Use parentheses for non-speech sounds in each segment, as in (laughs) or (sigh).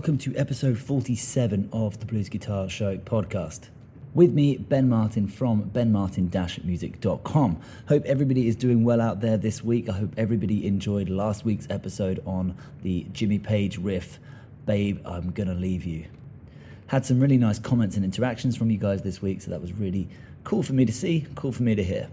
welcome to episode 47 of the Blues Guitar Show podcast. With me, Ben Martin from benmartin-music.com. Hope everybody is doing well out there this week. I hope everybody enjoyed last week's episode on the Jimmy Page riff, Babe, I'm Gonna Leave You. Had some really nice comments and interactions from you guys this week, so that was really cool for me to see, cool for me to hear.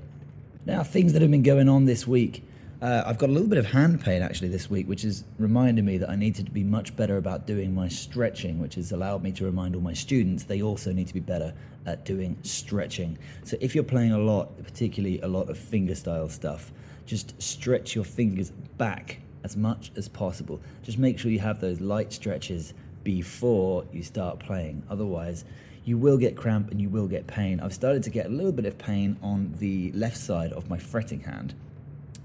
Now, things that have been going on this week. Uh, I've got a little bit of hand pain actually this week, which has reminded me that I need to be much better about doing my stretching, which has allowed me to remind all my students they also need to be better at doing stretching. So if you're playing a lot, particularly a lot of fingerstyle stuff, just stretch your fingers back as much as possible. Just make sure you have those light stretches before you start playing. Otherwise, you will get cramp and you will get pain. I've started to get a little bit of pain on the left side of my fretting hand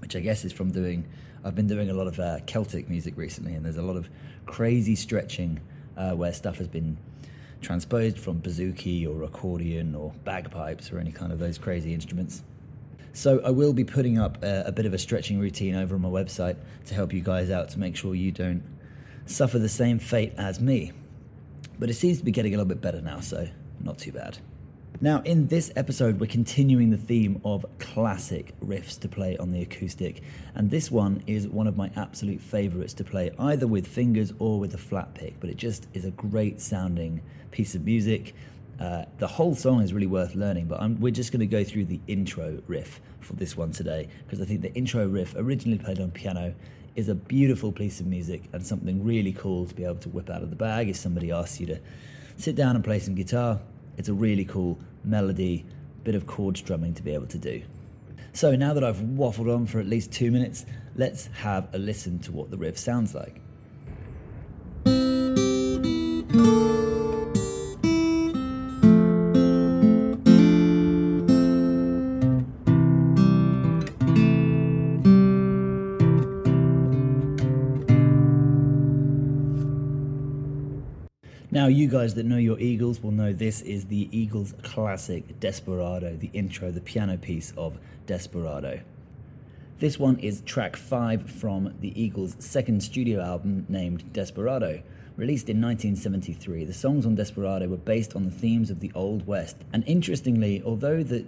which I guess is from doing. I've been doing a lot of uh, Celtic music recently, and there's a lot of crazy stretching uh, where stuff has been transposed from bouzouki or accordion or bagpipes or any kind of those crazy instruments. So I will be putting up a, a, bit of a stretching routine over on my website to help you guys out to make sure you don't suffer the same fate as me. But it seems to be getting a little bit better now, so not too bad. Now, in this episode, we're continuing the theme of classic riffs to play on the acoustic, and this one is one of my absolute favorites to play either with fingers or with a flat pick, but it just is a great sounding piece of music. Uh, the whole song is really worth learning, but I'm, we're just going to go through the intro riff for this one today because I think the intro riff, originally played on piano, is a beautiful piece of music and something really cool to be able to whip out of the bag if somebody asks you to sit down and play some guitar it's a really cool melody, bit of chord strumming to be able to do. So now that I've waffled on for at least two minutes, let's have a listen to what the riff sounds like. Now, you guys that know your Eagles will know this is the Eagles classic Desperado, the intro, the piano piece of Desperado. This one is track 5 from the Eagles' second studio album named Desperado. Released in 1973, the songs on Desperado were based on the themes of the Old West. And interestingly, although the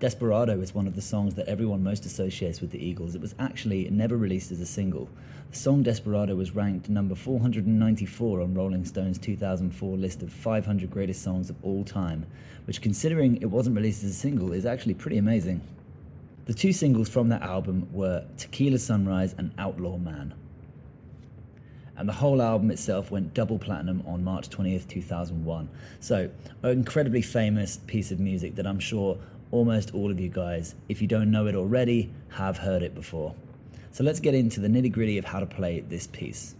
Desperado is one of the songs that everyone most associates with the Eagles. It was actually never released as a single. The song Desperado was ranked number 494 on Rolling Stone's 2004 list of 500 greatest songs of all time, which, considering it wasn't released as a single, is actually pretty amazing. The two singles from that album were Tequila Sunrise and Outlaw Man. And the whole album itself went double platinum on March 20th, 2001. So, an incredibly famous piece of music that I'm sure almost all of you guys, if you don't know it already, have heard it before. So let's get into the nitty gritty of how to play this piece.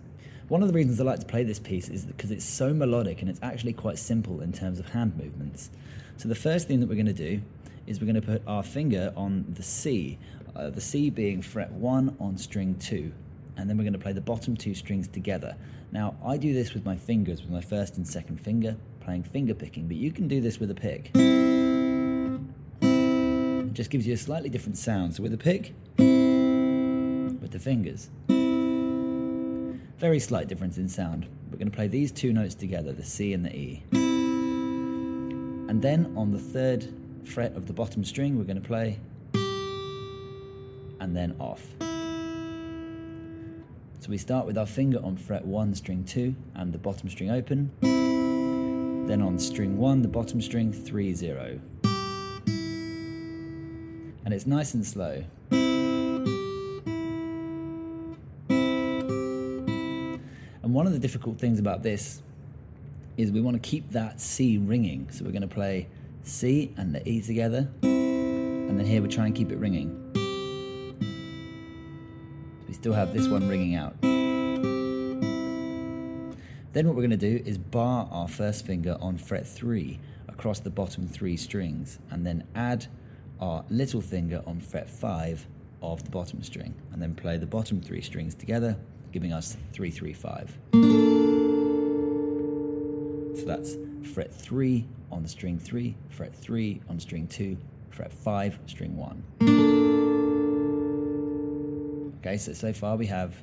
One of the reasons I like to play this piece is because it's so melodic and it's actually quite simple in terms of hand movements. So the first thing that we're going to do is we're going to put our finger on the C, uh, the C being fret 1 on string 2, and then we're going to play the bottom two strings together. Now, I do this with my fingers, with my first and second finger, playing finger picking, but you can do this with a pick Um, just gives you a slightly different sound. So with the pick, with the fingers, very slight difference in sound. We're going to play these two notes together, the C and the E. And then on the third fret of the bottom string, we're going to play and then off. So we start with our finger on fret 1, string 2, and the bottom string open. Then on string 1, the bottom string 3 0 and it's nice and slow. And one of the difficult things about this is we want to keep that C ringing. So we're going to play C and the E together, and then here we try and keep it ringing. we still have this one ringing out. Then what we're going to do is bar our first finger on fret 3 across the bottom three strings, and then add our little finger on fret 5 of the bottom string and then play the bottom three strings together, giving us 335. So that's fret 3 on the string 3, fret 3 on string 2, fret 5, string 1. Okay, so so far we have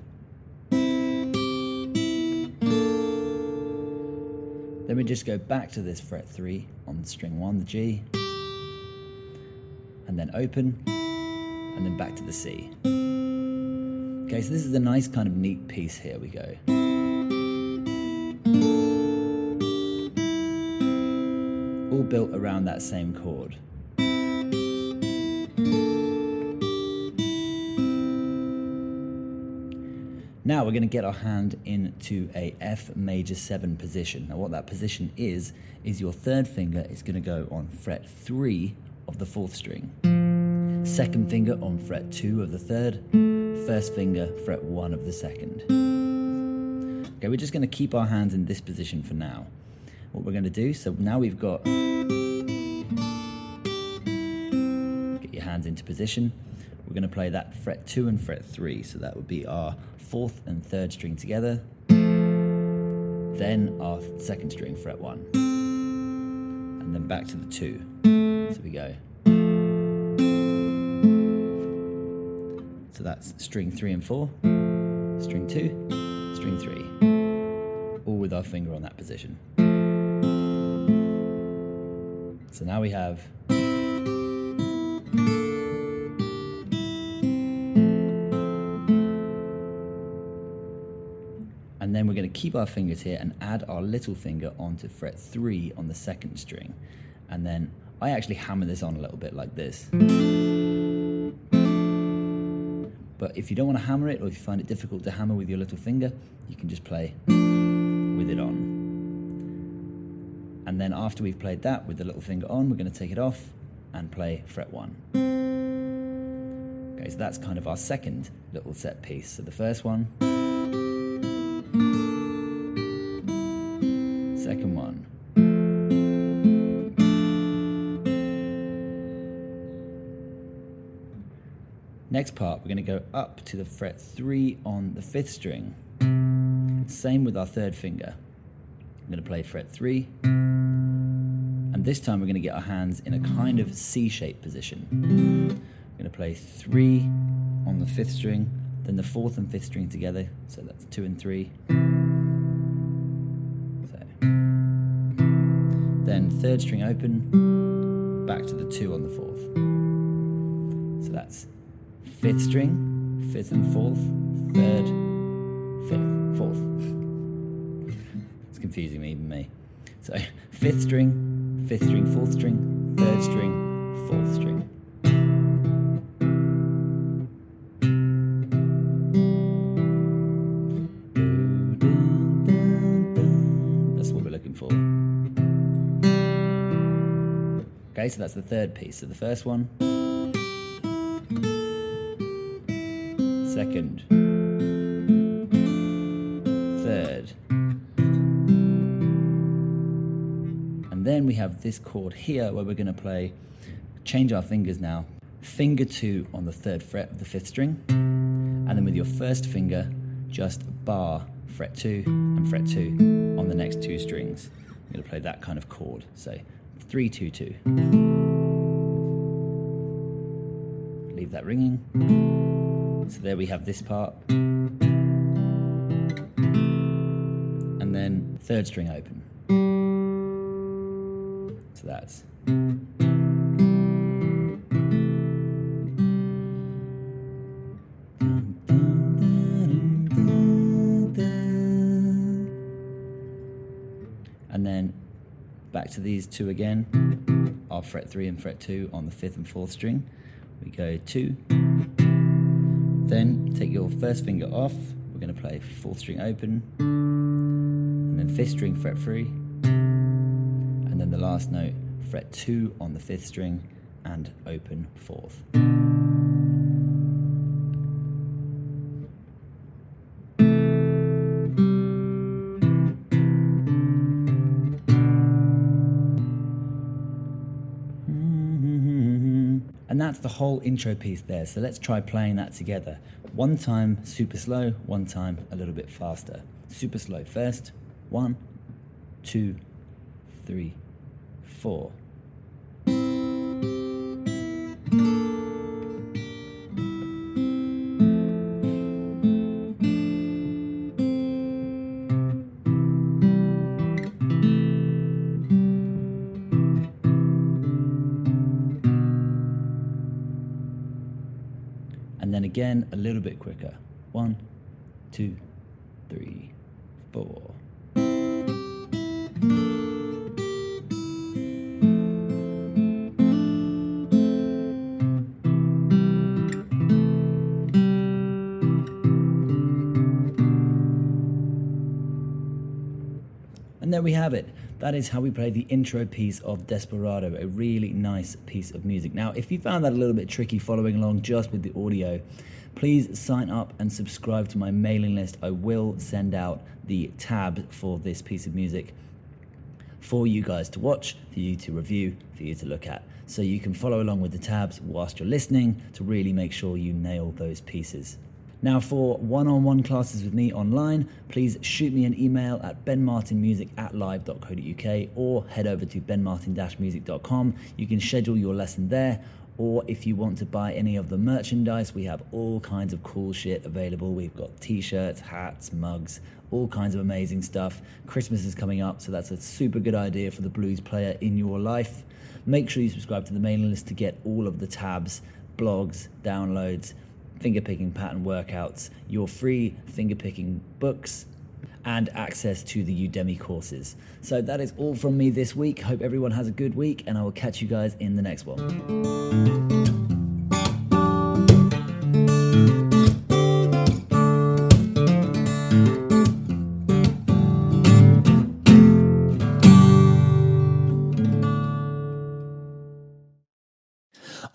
Then we just go back to this fret 3 on string 1, the G, and then open, and then back to the C. Okay, so this is a nice kind of neat piece here we go. All built around that same chord. Now we're going to get our hand into a F major 7 position. Now what that position is, is your third finger is going to go on fret 3 of the fourth string. Second finger on fret 2 of the third. First finger, fret 1 of the second. Okay, we're just going to keep our hands in this position for now. What we're going to do, so now we've got... Get your hands into position. We're going to play that fret 2 and fret 3, so that would be our fourth and third string together, then our second string, fret 1, and then back to the 2. So we go. So that's string 3 and 4, string 2, string 3, all with our finger on that position. So now we have and then we're going to keep our fingers here and add our little finger onto fret 3 on the second string. And then I actually hammer this on a little bit like this. But if you don't want to hammer it or if you find it difficult to hammer with your little finger, you can just play with it on. And then after we've played that with the little finger on, we're going to take it off and play fret 1. Okay, so that's kind of our second little set piece. So the first one. Next part, we're going to go up to the fret 3 on the 5th string. Same with our third finger. I'm going to play fret 3. And this time we're going to get our hands in a kind of C-shaped position. I'm going to play 3 on the 5th string, then the 4th and 5th string together, so that's 2 and 3. So. then third string open, back to the two on the fourth. So that's fifth string, fifth and fourth, third, fifth, fourth. it's confusing me, even me. So (laughs) fifth string, fifth string, fourth string, third string, fourth string. That's what we're looking for. Okay, so that's the third piece. So the first one, second, third, and then we have this chord here where we're going to play, change our fingers now, finger two on the third fret of the fifth string, and then with your first finger, just bar fret two and fret two on the next two strings. I'm going to play that kind of chord. So Three, two, two. Leave that ringing. So there we have this part. And then third string open. So that's. And then back to these two again, our fret 3 and fret 2 on the 5th and 4th string. We go 2, then take your first finger off, we're going to play 4th string open, and then 5th string fret 3, and then the last note, fret 2 on the 5th string, and open 4th. And that's the whole intro piece there. So let's try playing that together. One time super slow, one time a little bit faster. Super slow first. One, two, three, four. Again a little bit quicker. One, two, three, four. There we have it. That is how we play the intro piece of Desperado, a really nice piece of music. Now, if you found that a little bit tricky following along just with the audio, please sign up and subscribe to my mailing list. I will send out the tab for this piece of music for you guys to watch, for you to review, for you to look at. So you can follow along with the tabs whilst you're listening to really make sure you nail those pieces. Now, for one on one classes with me online, please shoot me an email at benmartinmusic at live.co.uk or head over to benmartin music.com. You can schedule your lesson there. Or if you want to buy any of the merchandise, we have all kinds of cool shit available. We've got t shirts, hats, mugs, all kinds of amazing stuff. Christmas is coming up, so that's a super good idea for the blues player in your life. Make sure you subscribe to the mailing list to get all of the tabs, blogs, downloads fingerpicking pattern workouts, your free fingerpicking books, and access to the Udemy courses. So that is all from me this week. Hope everyone has a good week, and I will catch you guys in the next one.